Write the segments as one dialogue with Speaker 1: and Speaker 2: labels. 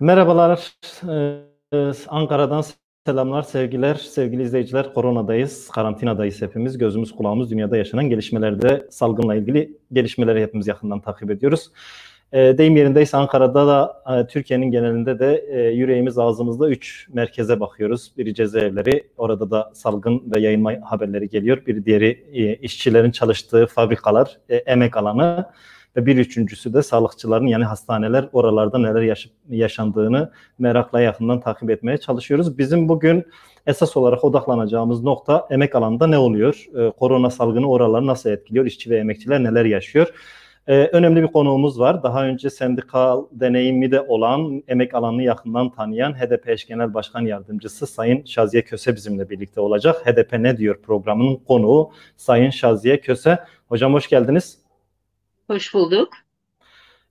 Speaker 1: Merhabalar. Ee, Ankara'dan selamlar, sevgiler. Sevgili izleyiciler, koronadayız, karantinadayız hepimiz. Gözümüz kulağımız dünyada yaşanan gelişmelerde salgınla ilgili gelişmeleri hepimiz yakından takip ediyoruz. E, deyim yerindeyse Ankara'da da e, Türkiye'nin genelinde de e, yüreğimiz ağzımızda 3 merkeze bakıyoruz. Biri cezaevleri, orada da salgın ve yayılma haberleri geliyor. Bir diğeri e, işçilerin çalıştığı fabrikalar, e, emek alanı ve bir üçüncüsü de sağlıkçıların yani hastaneler oralarda neler yaş- yaşandığını merakla yakından takip etmeye çalışıyoruz. Bizim bugün esas olarak odaklanacağımız nokta emek alanında ne oluyor? E, korona salgını oraları nasıl etkiliyor? İşçi ve emekçiler neler yaşıyor? Ee, önemli bir konuğumuz var. Daha önce sendikal deneyimi de olan, emek alanını yakından tanıyan HDP eş genel başkan yardımcısı Sayın Şaziye Köse bizimle birlikte olacak. HDP ne diyor programının konuğu Sayın Şaziye Köse. Hocam hoş geldiniz.
Speaker 2: Hoş bulduk.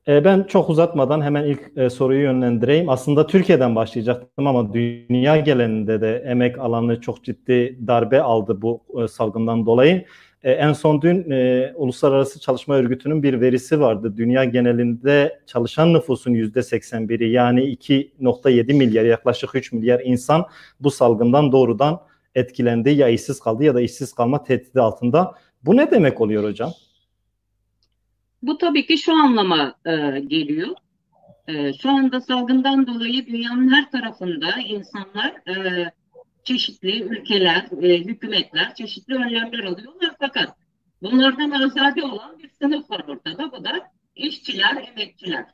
Speaker 1: Ee, ben çok uzatmadan hemen ilk e, soruyu yönlendireyim. Aslında Türkiye'den başlayacaktım ama dünya geleninde de emek alanı çok ciddi darbe aldı bu e, salgından dolayı. E, en son dün Uluslararası Çalışma Örgütü'nün bir verisi vardı. Dünya genelinde çalışan nüfusun yüzde 81'i yani 2.7 milyar yaklaşık 3 milyar insan bu salgından doğrudan etkilendi. Ya işsiz kaldı ya da işsiz kalma tehdidi altında. Bu ne demek oluyor hocam?
Speaker 2: Bu tabii ki şu anlama e, geliyor. E, şu anda salgından dolayı dünyanın her tarafında insanlar e, çeşitli ülkeler, e, hükümetler çeşitli önlemler alıyorlar fakat bunlardan azade olan bir sınıf var ortada. Bu da işçiler, emekçiler.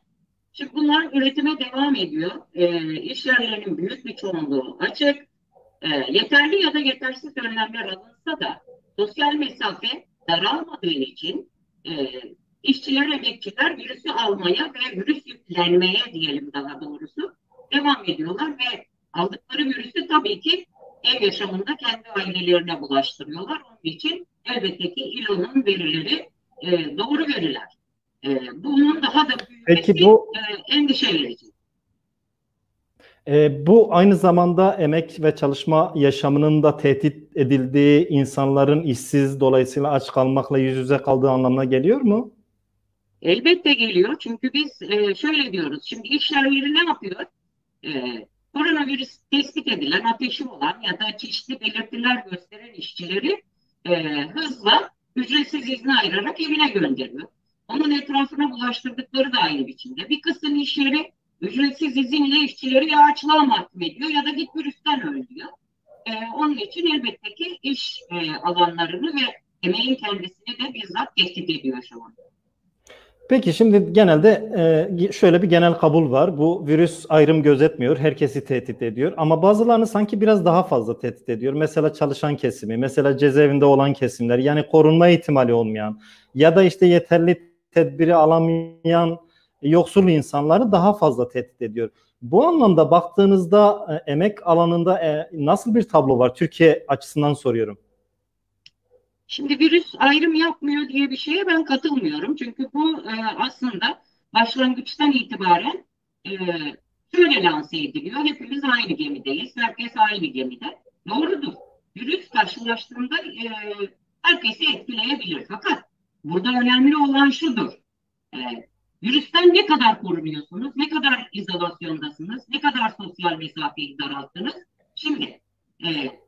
Speaker 2: Şimdi bunlar üretime devam ediyor. E, iş yerlerinin büyük bir çoğunluğu açık. E, yeterli ya da yetersiz önlemler alınsa da sosyal mesafe daralmadığı için e, işçiler, emekçiler virüsü almaya ve virüs yüklenmeye diyelim daha doğrusu devam ediyorlar ve aldıkları virüsü tabii ki ev yaşamında kendi ailelerine bulaştırıyorlar. Onun için elbette ki İLO'nun verileri e, doğru veriler. E, bunun daha da büyümesi Peki bu, e, endişe verici.
Speaker 1: E, bu aynı zamanda emek ve çalışma yaşamının da tehdit edildiği insanların işsiz dolayısıyla aç kalmakla yüz yüze kaldığı anlamına geliyor mu?
Speaker 2: Elbette geliyor çünkü biz e, şöyle diyoruz. Şimdi iş yerleri ne yapıyor? E, koronavirüs tespit edilen, ateşi olan ya da çeşitli belirtiler gösteren işçileri e, hızla ücretsiz izne ayırarak evine gönderiyor. Onun etrafına bulaştırdıkları da aynı biçimde. Bir kısım iş yeri ücretsiz izinle işçileri ya açlığa mahkum ediyor ya da git virüsten öl diyor. E, onun için elbette ki iş e, alanlarını ve emeğin kendisini de bizzat tehdit ediyor şu anda.
Speaker 1: Peki şimdi genelde e, şöyle bir genel kabul var. Bu virüs ayrım gözetmiyor, herkesi tehdit ediyor. Ama bazılarını sanki biraz daha fazla tehdit ediyor. Mesela çalışan kesimi, mesela cezaevinde olan kesimler, yani korunma ihtimali olmayan ya da işte yeterli tedbiri alamayan yoksul insanları daha fazla tehdit ediyor. Bu anlamda baktığınızda e, emek alanında e, nasıl bir tablo var? Türkiye açısından soruyorum.
Speaker 2: Şimdi virüs ayrım yapmıyor diye bir şeye ben katılmıyorum. Çünkü bu e, aslında başlangıçtan itibaren e, şöyle lanse ediliyor. Hepimiz aynı gemideyiz. Herkes aynı gemide. Doğrudur. Virüs karşılaştığında e, herkesi etkileyebilir. Fakat burada önemli olan şudur. E, virüsten ne kadar korunuyorsunuz? Ne kadar izolasyondasınız? Ne kadar sosyal mesafeyi daralttınız? Şimdi e,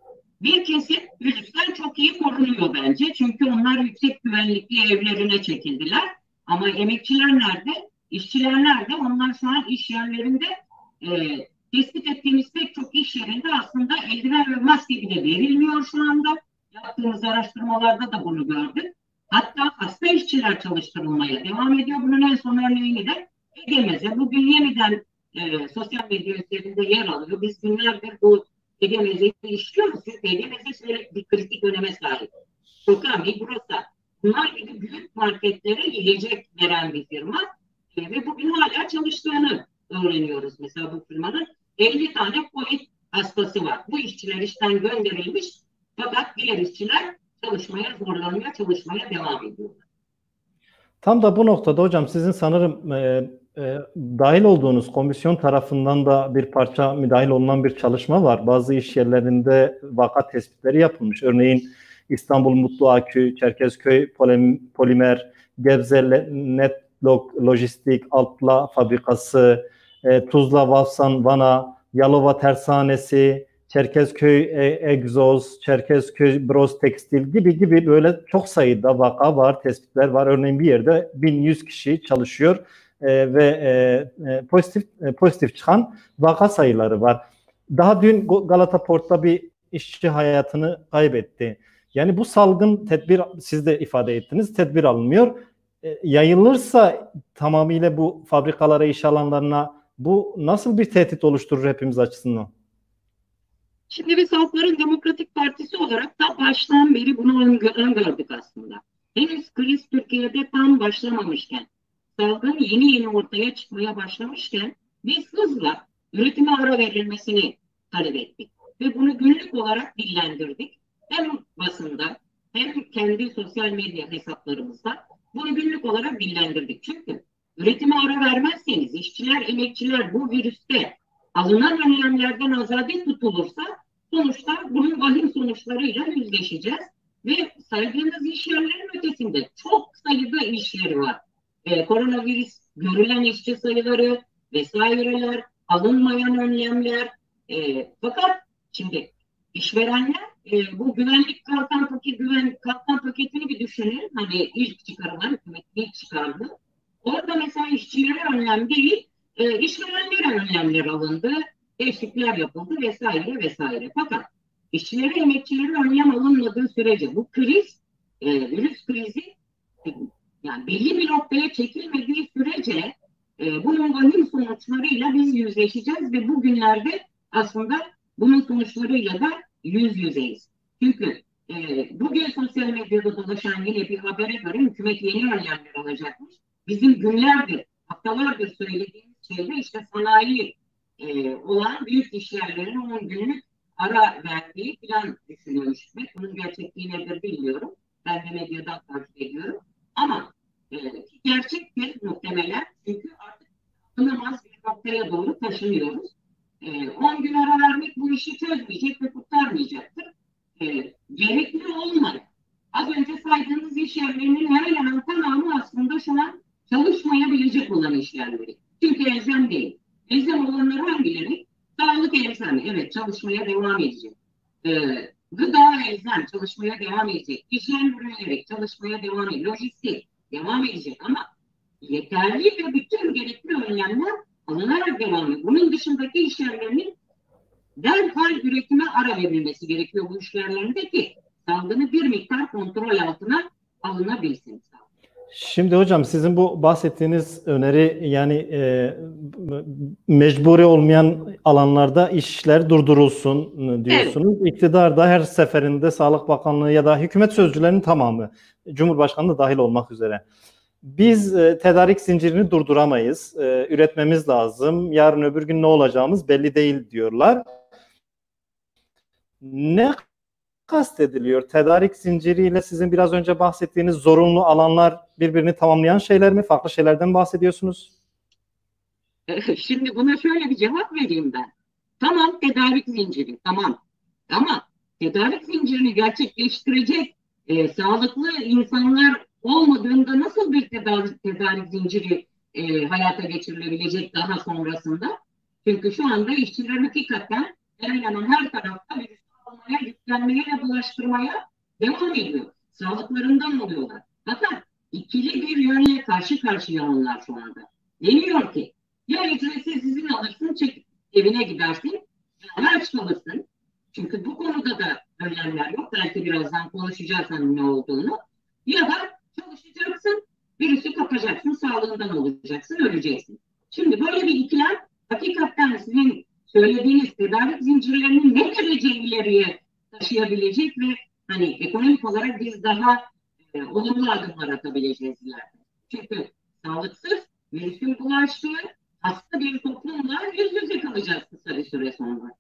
Speaker 2: bir kesim virüsten çok iyi korunuyor bence. Çünkü onlar yüksek güvenlikli evlerine çekildiler. Ama emekçiler nerede? İşçiler nerede? Onlar şu an iş yerlerinde e, tespit ettiğimiz pek çok iş yerinde aslında eldiven ve maske bile verilmiyor şu anda. Yaptığımız araştırmalarda da bunu gördük. Hatta hasta işçiler çalıştırılmaya devam ediyor. Bunun en son örneğini de Ege'meze bugün yeniden e, sosyal medya üzerinde yer alıyor. Biz günlerdir bu Ege Meze'yi işliyoruz. Çünkü Ege Meze şöyle bir kritik öneme sahip. Soka, Migros'a bunlar gibi büyük marketlere yiyecek veren bir firma. E, ve bugün hala çalıştığını öğreniyoruz. Mesela bu firmanın 50 tane COVID hastası var. Bu işçiler işten gönderilmiş fakat diğer işçiler çalışmaya zorlanıyor, çalışmaya devam ediyorlar.
Speaker 1: Tam da bu noktada hocam sizin sanırım e, e, dahil olduğunuz komisyon tarafından da bir parça müdahil olunan bir çalışma var. Bazı iş yerlerinde vaka tespitleri yapılmış. Örneğin İstanbul Mutlu Akü, Çerkezköy Polimer, Gebze Net Lojistik, Altla Fabrikası, e, Tuzla, Vafsan, Vana, Yalova Tersanesi, Çerkezköy e, Egzoz, Çerkezköy Bros Tekstil gibi gibi böyle çok sayıda vaka var, tespitler var. Örneğin bir yerde 1100 kişi çalışıyor e, ve e, e, pozitif e, pozitif çıkan vaka sayıları var. Daha dün Galata Port'ta bir işçi hayatını kaybetti. Yani bu salgın tedbir siz de ifade ettiniz tedbir alınmıyor. E, yayılırsa tamamıyla bu fabrikalara, iş alanlarına bu nasıl bir tehdit oluşturur hepimiz açısından?
Speaker 2: Şimdi biz Halkların Demokratik Partisi olarak da baştan beri bunu öngördük aslında. Henüz kriz Türkiye'de tam başlamamışken, salgın yeni yeni ortaya çıkmaya başlamışken biz hızla üretime ara verilmesini talep ettik. Ve bunu günlük olarak dillendirdik. Hem basında hem kendi sosyal medya hesaplarımızda bunu günlük olarak dillendirdik. Çünkü üretime ara vermezseniz işçiler, emekçiler bu virüste alınan önlemlerden azade tutulursa sonuçta bunun vahim sonuçlarıyla yüzleşeceğiz. Ve saydığınız iş yerlerinin ötesinde çok sayıda iş yeri var. Ee, koronavirüs görülen işçi sayıları vesaireler, alınmayan önlemler. E, fakat şimdi işverenler e, bu güvenlik kalkan paket, güven kalkan paketini bir düşünün. Hani ilk çıkarılan hükümet ilk çıkardı. Orada mesela işçilere önlem değil, e, işverenlere önlemler alındı, değişiklikler yapıldı vesaire vesaire. Fakat işçilere, emekçilere önlem alınmadığı sürece bu kriz, e, virüs krizi yani belli bir noktaya çekilmediği sürece e, bunun vahim sonuçlarıyla biz yüzleşeceğiz ve bugünlerde aslında bunun sonuçlarıyla da yüz yüzeyiz. Çünkü e, bugün sosyal medyada dolaşan yine bir habere göre hükümet yeni önlemler alacakmış. Bizim günlerdir, haftalardır söylediğimiz şeyde işte sanayi e, olan büyük işyerlerin 10 günlük ara verdiği plan hükümet. Bunun gerçekliği nedir bilmiyorum. Ben de medyadan takip ediyorum. Ama e, gerçektir muhtemelen çünkü artık tanımaz bir noktaya doğru taşınıyoruz. 10 e, gün ara vermek bu işi çözmeyecek ve kurtarmayacaktır. E, gerekli olmayan, az önce saydığınız iş yerlerinin hemen hemen tamamı aslında şu an çalışmayabilecek olan iş yerleri. Çünkü elzem değil. Elzem olanlar hangileri? Sağlık elzem, evet çalışmaya devam edecek. E, gıda elzem, çalışmaya devam edecek. Hijyen ürünleri çalışmaya devam edecek. Lojistik devam edecek ama yeterli ve bütün gerekli önlemler alınarak devam ediyor. Bunun dışındaki işyerlerinin derhal üretime ara verilmesi gerekiyor bu işyerlerinde ki salgını bir miktar kontrol altına alınabilsin.
Speaker 1: Şimdi hocam sizin bu bahsettiğiniz öneri yani e, mecburi olmayan alanlarda işler durdurulsun diyorsunuz. Evet. İktidar da her seferinde Sağlık Bakanlığı ya da hükümet sözcülerinin tamamı, Cumhurbaşkanı da dahil olmak üzere biz e, tedarik zincirini durduramayız. E, üretmemiz lazım. Yarın öbür gün ne olacağımız belli değil diyorlar. Ne kastediliyor? Tedarik zinciriyle sizin biraz önce bahsettiğiniz zorunlu alanlar birbirini tamamlayan şeyler mi? Farklı şeylerden bahsediyorsunuz?
Speaker 2: Şimdi buna şöyle bir cevap vereyim ben. Tamam tedarik zinciri tamam. Ama tedarik zincirini gerçekleştirecek e, sağlıklı insanlar olmadığında nasıl bir tedarik, tedarik zinciri e, hayata geçirilebilecek daha sonrasında? Çünkü şu anda işçiler hakikaten hemen hemen her tarafta virüs almaya, yüklenmeye ve bulaştırmaya devam ediyor. Sağlıklarından oluyorlar. Fakat ikili bir yönle karşı karşıya onlar şu anda. Deniyor ki ya ücretsiz izin alırsın, çek, evine gidersin, aç kalırsın. Çünkü bu konuda da önlemler yok. Belki birazdan konuşacağız hani ne olduğunu. Ya da çalışacaksın, virüsü kapacaksın, sağlığından olacaksın, öleceksin. Şimdi böyle bir ikilem hakikaten sizin söylediğiniz tedarik zincirlerini ne derece ileriye taşıyabilecek ve hani ekonomik olarak biz daha e, olumlu adımlar atabileceğiz ileride. Çünkü sağlıksız virüsün bulaştığı hasta bir toplumla yüz yüze kalacağız kısa bir süre sonra.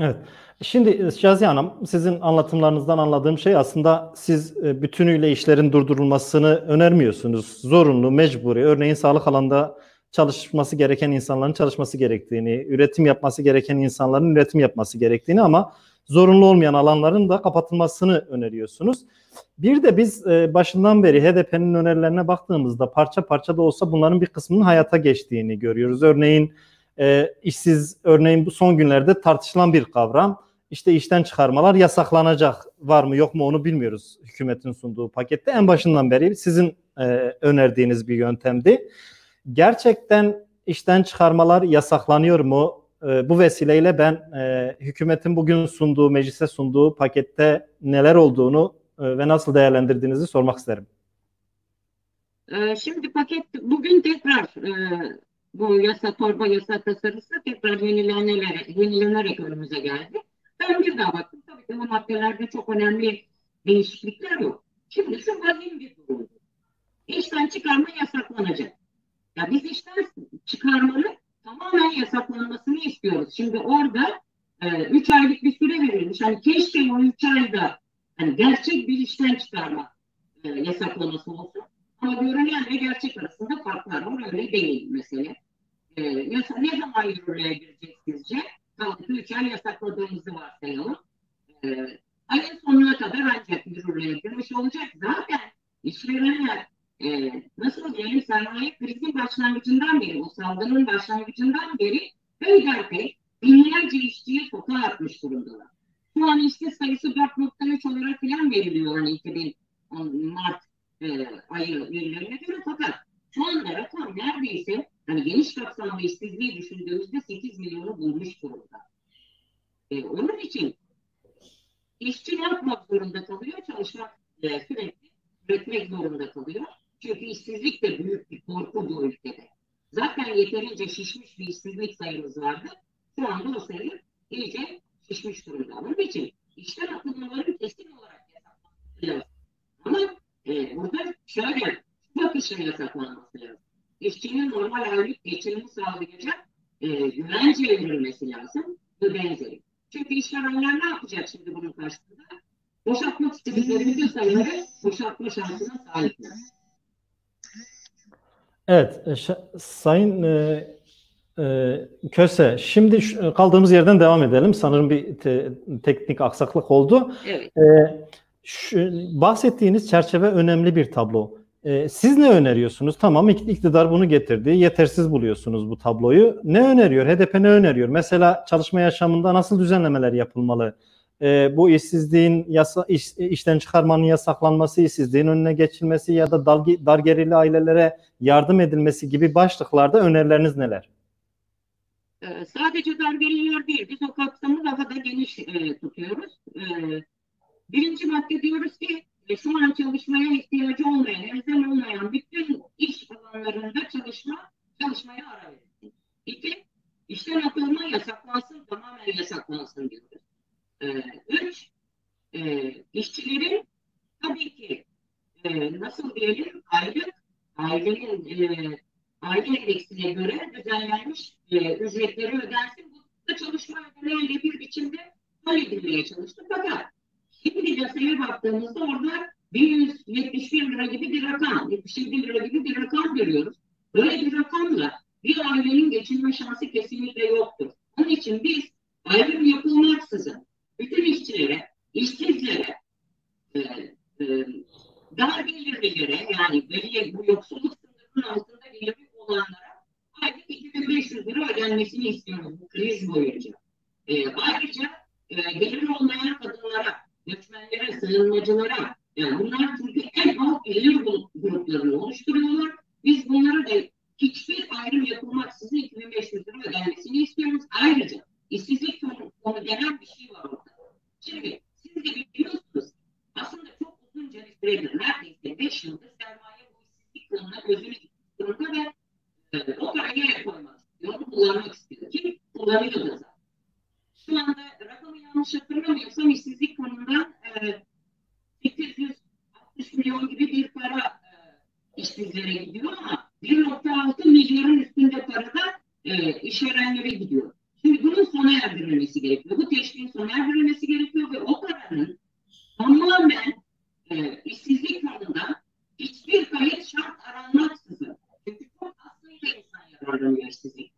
Speaker 1: Evet. Şimdi Şaziye Hanım sizin anlatımlarınızdan anladığım şey aslında siz e, bütünüyle işlerin durdurulmasını önermiyorsunuz. Zorunlu, mecburi. Örneğin sağlık alanında çalışması gereken insanların çalışması gerektiğini, üretim yapması gereken insanların üretim yapması gerektiğini ama zorunlu olmayan alanların da kapatılmasını öneriyorsunuz. Bir de biz e, başından beri HDP'nin önerilerine baktığımızda parça parça da olsa bunların bir kısmının hayata geçtiğini görüyoruz. Örneğin E, işsiz örneğin bu son günlerde tartışılan bir kavram. İşte işten çıkarmalar yasaklanacak. Var mı yok mu onu bilmiyoruz hükümetin sunduğu pakette. En başından beri sizin e, önerdiğiniz bir yöntemdi. Gerçekten işten çıkarmalar yasaklanıyor mu? E, bu vesileyle ben e, hükümetin bugün sunduğu, meclise sunduğu pakette neler olduğunu e, ve nasıl değerlendirdiğinizi sormak isterim.
Speaker 2: E, şimdi paket bugün tekrar e, bu yasa torba yasa tasarısı tekrar yenilenerek, yenilenerek önümüze geldi. Ben bir daha baktım. Tabii ki bu maddelerde çok önemli değişiklikler yok. Şimdi şu vahim bir durum. İşten çıkarma yasaklanacak. Ya biz işten çıkarmanın tamamen yasaklanmasını istiyoruz. Şimdi orada 3 e, aylık bir süre verilmiş. Hani keşke o 3 ayda hani gerçek bir işten çıkarma e, yasaklaması olsun. Ama görünenle gerçek arasında farklar var. Öyle değil mesela. E, yasa ne zaman yürürlüğe girecek sizce? Kaldı 3 ay yasakladığımızı varsayalım. E, ayın sonuna kadar ancak yürürlüğe girmiş olacak. Zaten işverenler e, nasıl diyelim sermaye krizin başlangıcından beri, o salgının başlangıcından beri peyderpey binlerce işçiyi sokağa atmış durumdalar. Şu an işsiz sayısı 4.3 olarak falan veriliyor hani 2010 Mart e, ayı verilerine göre fakat şu anda rakam neredeyse hani geniş kapsamlı işsizliği düşündüğümüzde 8 milyonu bulmuş durumda. E, onun için işçi yapmak zorunda kalıyor, çalışmak e, sürekli üretmek zorunda kalıyor. Çünkü işsizlik de büyük bir korku bu ülkede. Zaten yeterince şişmiş bir işsizlik sayımız vardı. Şu anda o sayı iyice şişmiş durumda. Onun için işten atılmaların kesin olarak yasaklanması lazım. Ama e, burada şöyle şu bakışla yasaklanması lazım. İşçinin normal aylık geçimini sağlayacak e, güvence verilmesi lazım ve benzeri. Çünkü işverenler ne yapacak şimdi bunun karşısında? Boşaltmak istedikleri bütün sayıları boşaltma şansına sahipler.
Speaker 1: Evet, e, Sayın e, e, Köse, şimdi şu, kaldığımız yerden devam edelim. Sanırım bir te, teknik aksaklık oldu. Evet. E, şu, bahsettiğiniz çerçeve önemli bir tablo. E, siz ne öneriyorsunuz? Tamam iktidar bunu getirdi. Yetersiz buluyorsunuz bu tabloyu. Ne öneriyor? HDP ne öneriyor? Mesela çalışma yaşamında nasıl düzenlemeler yapılmalı? E, bu işsizliğin yasa, iş, işten çıkarmanın yasaklanması, işsizliğin önüne geçilmesi ya da dar, dar gelirli ailelere yardım edilmesi gibi başlıklarda önerileriniz neler?
Speaker 2: Ee, sadece dar gelirler değil, biz o kapsamı daha da geniş e, tutuyoruz. E, birinci madde diyoruz ki e, şu an çalışmaya ihtiyacı olmayan, elzem olmayan bütün iş alanlarında çalışma çalışmaya ara verilsin. İki, işten atılma yasaklansın, tamamen yasaklansın diyoruz. Ee, üç, e, işçilerin tabii ki e, nasıl diyelim aylık ailenin e, aile endeksine göre düzenlenmiş e, ücretleri ödensin. Bu da çalışma ödeneğiyle bir biçimde halledilmeye çalıştı. Fakat şimdi yasaya baktığımızda orada 1171 lira gibi bir rakam, 77 lira gibi bir rakam görüyoruz. Böyle bir rakamla bir ailenin geçinme şansı kesinlikle yoktur. Onun için biz ayrım yapılmaksızın bütün işçilere, işsizlere, e, e, dar gelirlilere yani belli bu yoksulluk sınırının altında geliri olanlara aylık 2500 lira ödenmesini istiyoruz bu kriz boyunca. E, ayrıca e, geliri olmayan kadınlara, göçmenlere, sığınmacılara yani bunlar çünkü en alt gelir gruplarını oluşturuyorlar. Biz bunlara da hiçbir ayrım yapılmaksızın 2500 lira ödenmesini istiyoruz. Ayrıca işsizlik fonu denen bir şey var. Şimdi siz de biliyorsunuz aslında çok uzunca bir süredir neredeyse 5 yıldır sermaye bu işsizlik fonuna gözünü durumda ve e, o parayı yere koymak istiyor, onu kullanmak istiyor ki kullanıyor da zaten. Şu anda rakamı yanlış hatırlamıyorsam işsizlik fonundan e, 860 milyon gibi bir para e, işsizlere gidiyor ama 1.6 milyarın üstünde para da e, işverenlere gidiyor. Şimdi bunun sona erdirilmesi gerekiyor. Bu teşviğin sona erdirilmesi gerekiyor ve o paranın tamamen e, işsizlik fonundan hiçbir kayıt şart aranmaksızın. Çünkü çok aslında insan yararlanıyor işsizlik.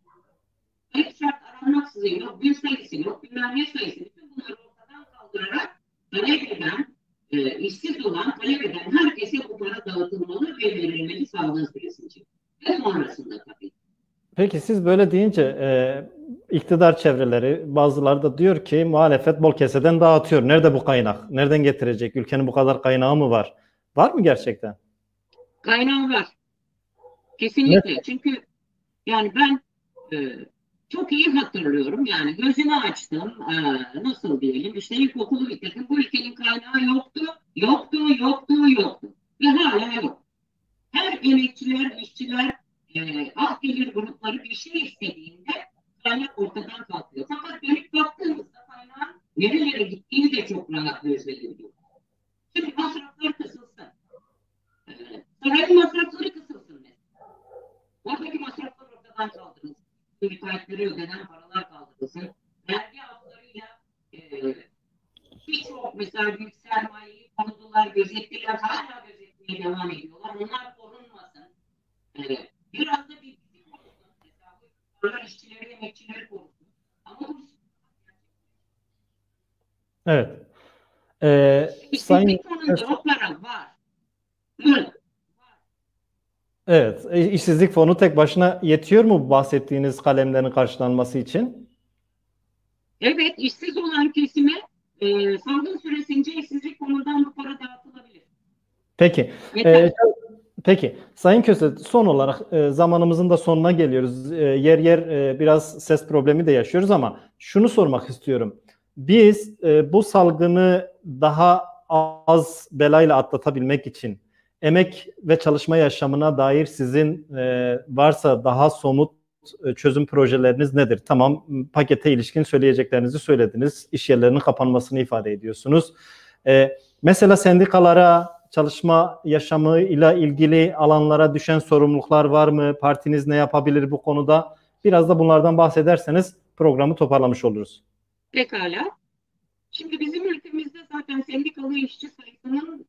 Speaker 2: Kayıt şart aranmaksızın yok gün sayısı yok bilmem ne sayısı. Bütün bunları ortadan kaldırarak talep eden, e, işsiz olan, talep eden para dağıtılmalı ve verilmeli sağlığı süresince. Ve sonrasında tabii.
Speaker 1: Peki siz böyle deyince e, iktidar çevreleri bazıları da diyor ki muhalefet bol keseden dağıtıyor. Nerede bu kaynak? Nereden getirecek? Ülkenin bu kadar kaynağı mı var? Var mı gerçekten?
Speaker 2: Kaynağı var. Kesinlikle. Ne? Çünkü yani ben e, çok iyi hatırlıyorum. Yani gözümü açtım. E, nasıl diyelim? İşte ilkokulu bitirdim. Bu ülkenin kaynağı yoktu. Yoktu, yoktu, yoktu. Ve hala yok. Her emekçiler, işçiler, e, alt gelir grupları bir şey istediğinde kaynak ortadan kalkıyor. Fakat dönüp baktığımızda kaynağın nerelere gittiğini de çok rahat gözleyebiliyoruz. Şimdi masraflar kısılsın. E, sarayın masrafları kısılsın mesela. Oradaki masraflar ortadan kaldırılsın. Müteahhitlere ödenen paralar kaldırılsın. Vergi haflarıyla e, birçok mesela büyük sermayeyi konudular, gözettiler, hala gözetmeye devam ediyorlar. Onlar korunmasın. E, Biraz da bir mesela işçileri, emekçileri korusun. Ama bu
Speaker 1: Evet. Ee,
Speaker 2: sayın cevapları var. Hı.
Speaker 1: Evet. İşsizlik fonu tek başına yetiyor mu bahsettiğiniz kalemlerin karşılanması için?
Speaker 2: Evet. işsiz olan kesime e, salgın süresince işsizlik fonundan bu para dağıtılabilir.
Speaker 1: Peki. Ee, Peki Sayın Köse son olarak e, zamanımızın da sonuna geliyoruz. E, yer yer e, biraz ses problemi de yaşıyoruz ama şunu sormak istiyorum. Biz e, bu salgını daha az belayla atlatabilmek için emek ve çalışma yaşamına dair sizin e, varsa daha somut e, çözüm projeleriniz nedir? Tamam pakete ilişkin söyleyeceklerinizi söylediniz. İş yerlerinin kapanmasını ifade ediyorsunuz. E, mesela sendikalara çalışma yaşamıyla ilgili alanlara düşen sorumluluklar var mı? Partiniz ne yapabilir bu konuda? Biraz da bunlardan bahsederseniz programı toparlamış oluruz.
Speaker 2: Pekala. Şimdi bizim ülkemizde zaten sendikalı işçi sayısının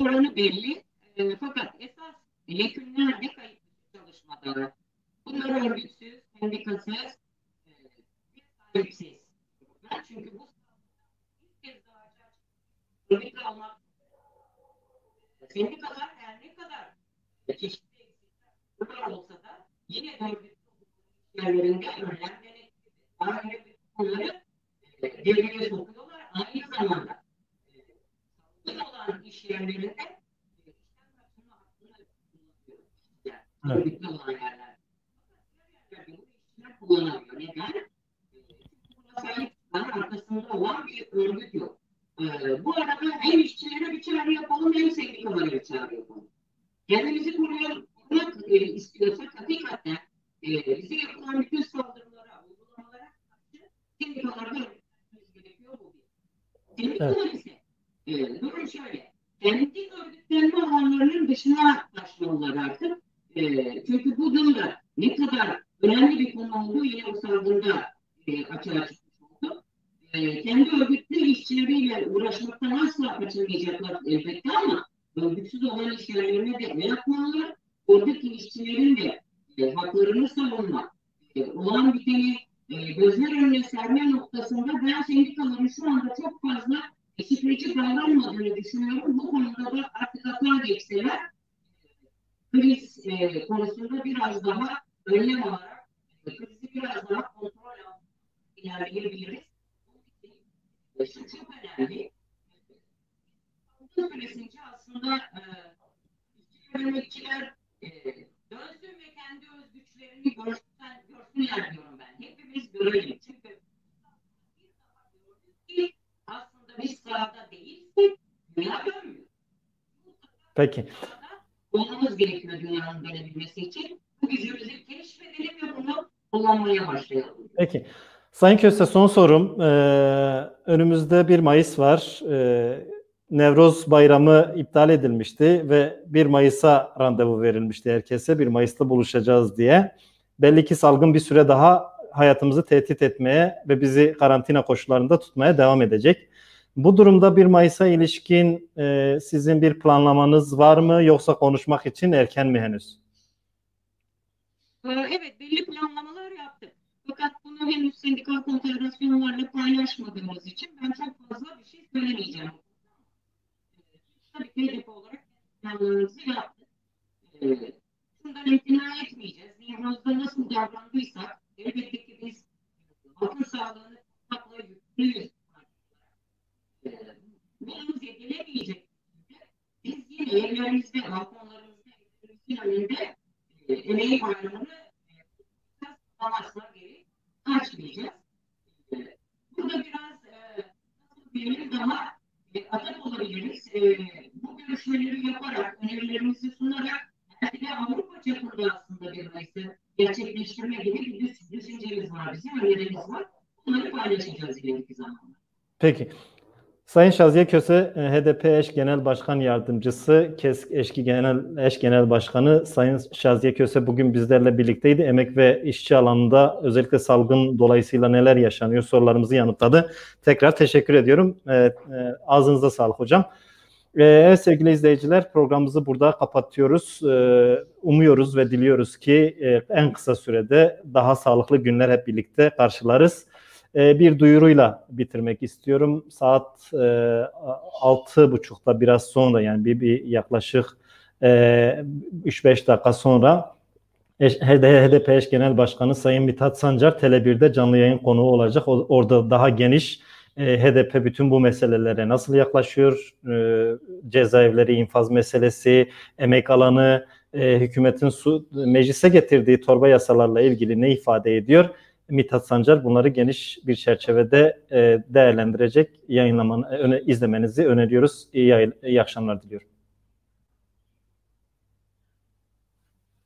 Speaker 2: oranı belli. E, fakat esas yekünler ne kayıt çalışmada. Bunlar örgütsüz, sendikasız, e, sahipsiz. Çünkü bu bir kez daha örgütlü almak sendikalar her ne kadar çeşitli eksikler olsa da yine örgütlü yerlerinde önlem önemli konuları e, devreye sokuyorlar. Aynı zamanda salgın olan iş yerlerinde evet. olan yerler. kullanamıyor. Neden? Buna sahip arkasında olan bir örgüt yok. Ee, bu arada hem işçilere bir çağrı yapalım hem sendikalara bir çağrı yapalım. Kendimizi koruyan, korumak e, istiyorsak hakikaten e, bize yapılan bütün saldırılara, uygulamalara karşı sendikalarda örgütlenmemiz gerekiyor bu bir. Sendikalar ise e, durum şöyle. Kendi örgütlenme alanlarının dışına taşmalılar artık. E, çünkü bu durumda ne kadar önemli bir konu olduğu yine o salgında e, açığa. E, kendi örgütlü işçileriyle uğraşmaktan asla kaçınmayacaklar elbette ama örgütsüz olan işçilerine de ne yapmalılar? Oradaki işçilerin de e, haklarını savunma, e, olan biteni e, gözler önüne serme noktasında ben sendikaların şu anda çok fazla şifreci davranmadığını düşünüyorum. Bu konuda da artık hata geçseler kriz e, konusunda biraz daha önlem alarak e, krizi biraz daha kontrol altında ilerleyebiliriz çok önemli. Bu süresince aslında e, yöneticiler e, dönsün ve kendi özgüçlerini görsün, görsünler diyorum ben. Hepimiz görelim. Çünkü aslında biz sahada değilsek dünya dönmüyor.
Speaker 1: Peki.
Speaker 2: Olmamız gerekiyor dünyanın dönebilmesi için. Bu gücümüzü keşfedelim ve bunu kullanmaya başlayalım.
Speaker 1: Peki. Sayın Köse son sorum. Ee, önümüzde 1 Mayıs var. Ee, Nevroz bayramı iptal edilmişti ve 1 Mayıs'a randevu verilmişti herkese. 1 Mayıs'ta buluşacağız diye. Belli ki salgın bir süre daha hayatımızı tehdit etmeye ve bizi karantina koşullarında tutmaya devam edecek. Bu durumda 1 Mayıs'a ilişkin e, sizin bir planlamanız var mı yoksa konuşmak için erken mi henüz?
Speaker 2: Ee, evet belli planlamalar henüz sendikal konfederasyonlarla paylaşmadığımız için ben çok fazla bir şey söylemeyeceğim. Tabii ki hedef olarak planlarımızı yaptık. Ee, şundan imtina etmeyeceğiz. Başvurumuzda nasıl davrandıysak elbette ki biz halkın sağlığını tutmakla yüklüyüz. Bunun zedilemeyecek. Biz yine evlerimizde, balkonlarımızda, evlerimizin önünde e, emeği bayramını savaşlar açmayacağız. Burada biraz e, diyelim daha atak olabiliriz. E, bu görüşmeleri yaparak, önerilerimizi sunarak belki de Avrupa çapında aslında bir meclisi gerçekleştirme gibi bir düşüncemiz var bizim, önerimiz var. Bunları paylaşacağız ileriki zamanda.
Speaker 1: Peki. Sayın Şaziye Köse, e, HDP eş genel başkan yardımcısı, KESK eşki genel eş genel başkanı Sayın Şaziye Köse bugün bizlerle birlikteydi. Emek ve işçi alanında özellikle salgın dolayısıyla neler yaşanıyor sorularımızı yanıtladı. Tekrar teşekkür ediyorum. Evet, e, ağzınıza sağlık hocam. E, evet sevgili izleyiciler programımızı burada kapatıyoruz. Umuyoruz ve diliyoruz ki en kısa sürede daha sağlıklı günler hep birlikte karşılarız. Ee, bir duyuruyla bitirmek istiyorum. Saat e, altı buçukta biraz sonra yani bir, bir yaklaşık e, 3-5 dakika sonra HDP eş genel başkanı Sayın Mithat Sancar Tele1'de canlı yayın konuğu olacak. Orada daha geniş e, HDP bütün bu meselelere nasıl yaklaşıyor? E, cezaevleri, infaz meselesi, emek alanı, hükümetin su, meclise getirdiği torba yasalarla ilgili ne ifade ediyor? Mithat Sancar bunları geniş bir çerçevede e, değerlendirecek yayınlamanı, öne, izlemenizi öneriyoruz. İyi, iyi akşamlar diliyorum.